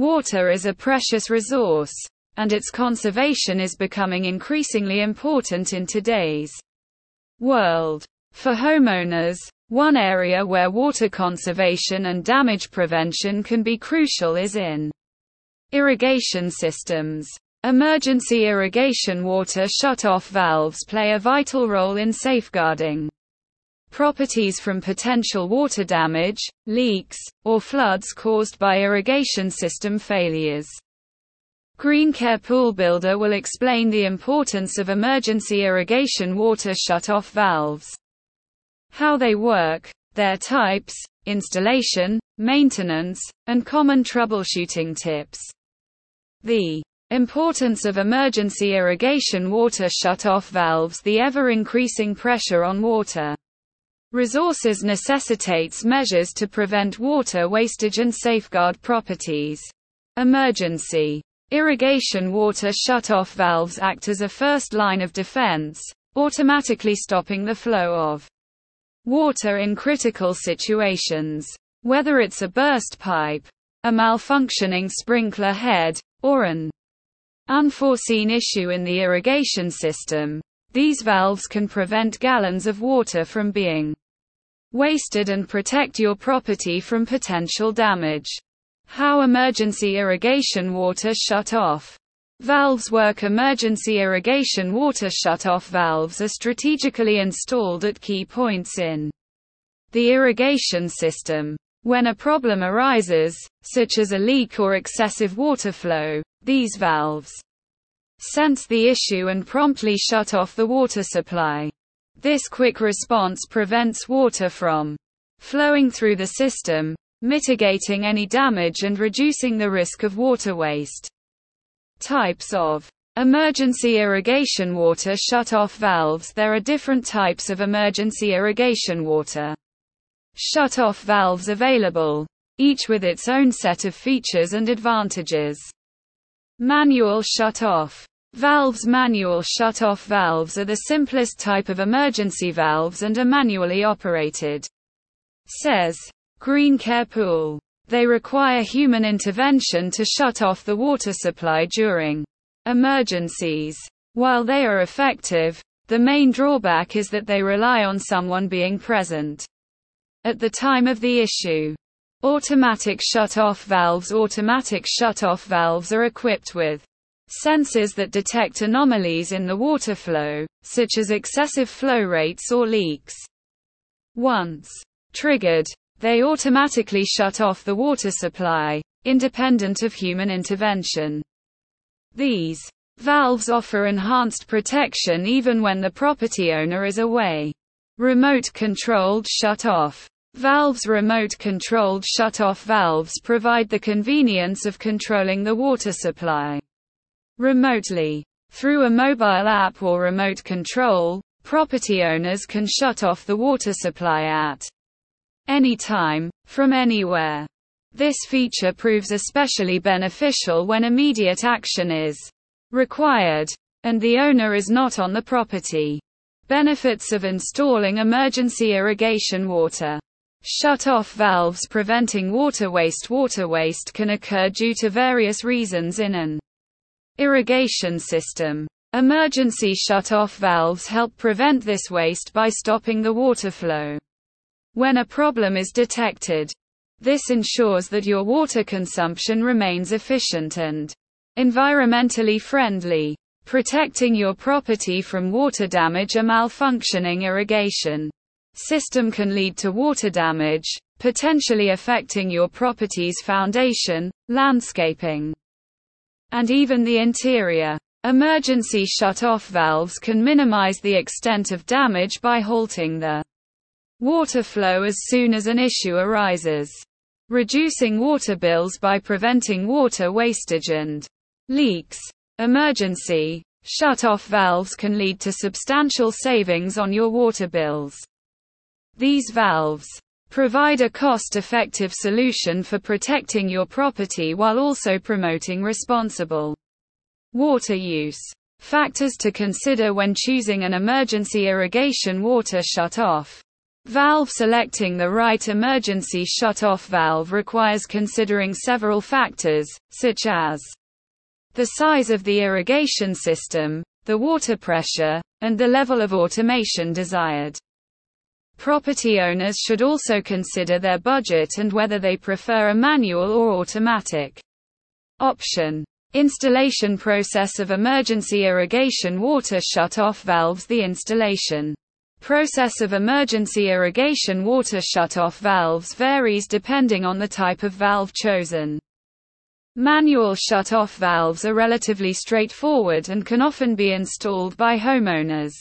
Water is a precious resource, and its conservation is becoming increasingly important in today's world. For homeowners, one area where water conservation and damage prevention can be crucial is in irrigation systems. Emergency irrigation water shut-off valves play a vital role in safeguarding properties from potential water damage, leaks, or floods caused by irrigation system failures. GreenCare Pool Builder will explain the importance of emergency irrigation water shut-off valves, how they work, their types, installation, maintenance, and common troubleshooting tips. The Importance of emergency irrigation water shut-off valves The ever-increasing pressure on water resources necessitates measures to prevent water wastage and safeguard properties. Emergency irrigation water shut-off valves act as a first line of defense, automatically stopping the flow of water in critical situations. Whether it's a burst pipe, a malfunctioning sprinkler head, or an unforeseen issue in the irrigation system. These valves can prevent gallons of water from being wasted and protect your property from potential damage. How emergency irrigation water shut off. Valves work Emergency irrigation water shut-off valves are strategically installed at key points in the irrigation system. When a problem arises, such as a leak or excessive water flow, these valves sense the issue and promptly shut off the water supply. This quick response prevents water from flowing through the system, mitigating any damage and reducing the risk of water waste. Types of emergency irrigation water shut-off valves There are different types of emergency irrigation water shut-off valves available, each with its own set of features and advantages. Manual shut-off Valves Manual shut-off valves are the simplest type of emergency valves and are manually operated. Says GreenCare Pool. They require human intervention to shut off the water supply during emergencies. While they are effective, the main drawback is that they rely on someone being present at the time of the issue. Automatic shut-off valves Automatic shut-off valves are equipped with sensors that detect anomalies in the water flow, such as excessive flow rates or leaks. Once triggered, they automatically shut off the water supply, independent of human intervention. These valves offer enhanced protection even when the property owner is away. Remote controlled shut off. Valves Remote controlled shut-off valves provide the convenience of controlling the water supply remotely. Through a mobile app or remote control, property owners can shut off the water supply at any time, from anywhere. This feature proves especially beneficial when immediate action is required, and the owner is not on the property. Benefits of installing emergency irrigation water. Shut-off valves preventing water waste Water waste can occur due to various reasons in an irrigation system. Emergency shut-off valves help prevent this waste by stopping the water flow. When a problem is detected, this ensures that your water consumption remains efficient and environmentally friendly, protecting your property from water damage A malfunctioning irrigation system can lead to water damage, potentially affecting your property's foundation, landscaping, and even the interior. Emergency shut-off valves can minimize the extent of damage by halting the water flow as soon as an issue arises, reducing water bills by preventing water wastage and leaks. Emergency shut-off valves can lead to substantial savings on your water bills. These valves Provide a cost-effective solution for protecting your property while also promoting responsible water use. Factors to consider when choosing an emergency irrigation water shut-off Valve selecting the right emergency shut-off valve requires considering several factors, such as the size of the irrigation system, the water pressure, and the level of automation desired. Property owners should also consider their budget and whether they prefer a manual or automatic option. Installation process of emergency irrigation water shut-off valves The installation process of emergency irrigation water shut-off valves varies depending on the type of valve chosen. Manual shut-off valves are relatively straightforward and can often be installed by homeowners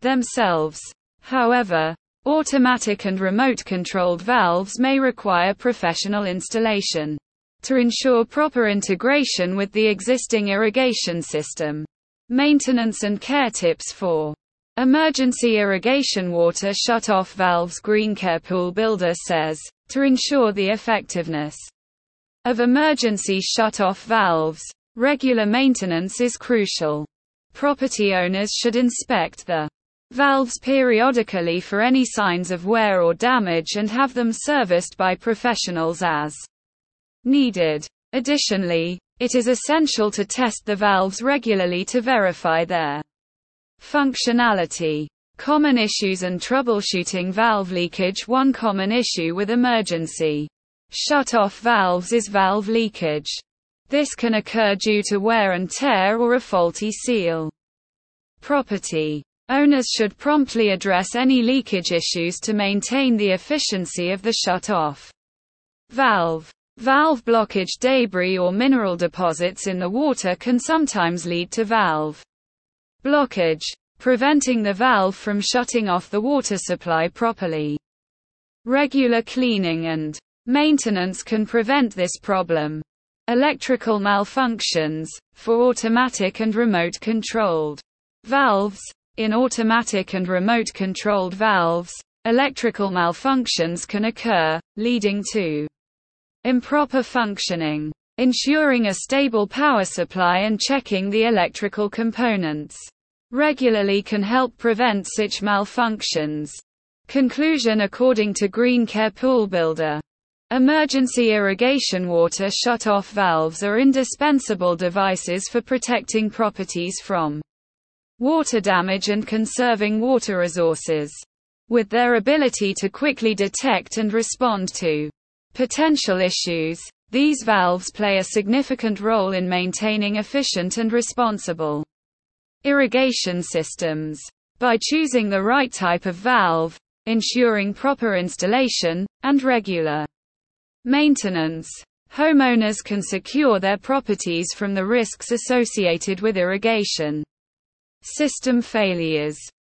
themselves. However, automatic and remote-controlled valves may require professional installation to ensure proper integration with the existing irrigation system. Maintenance and care tips for Emergency irrigation water shut-off valves Greencare Pool Builder says, to ensure the effectiveness of emergency shut-off valves, regular maintenance is crucial. Property owners should inspect the valves periodically for any signs of wear or damage and have them serviced by professionals as needed. Additionally, it is essential to test the valves regularly to verify their Functionality. Common issues and troubleshooting valve leakage One common issue with emergency shut-off valves is valve leakage. This can occur due to wear and tear or a faulty seal. Property. Owners should promptly address any leakage issues to maintain the efficiency of the shut-off valve. Valve blockage debris or mineral deposits in the water can sometimes lead to valve blockage, preventing the valve from shutting off the water supply properly. Regular cleaning and maintenance can prevent this problem. Electrical malfunctions, for automatic and remote controlled valves. In automatic and remote controlled valves, electrical malfunctions can occur, leading to improper functioning. Ensuring a stable power supply and checking the electrical components regularly can help prevent such malfunctions. Conclusion According to Greencare Pool Builder, emergency irrigation water shut-off valves are indispensable devices for protecting properties from water damage and conserving water resources. With their ability to quickly detect and respond to potential issues, these valves play a significant role in maintaining efficient and responsible irrigation systems. By choosing the right type of valve, ensuring proper installation, and regular maintenance, homeowners can secure their properties from the risks associated with irrigation system failures.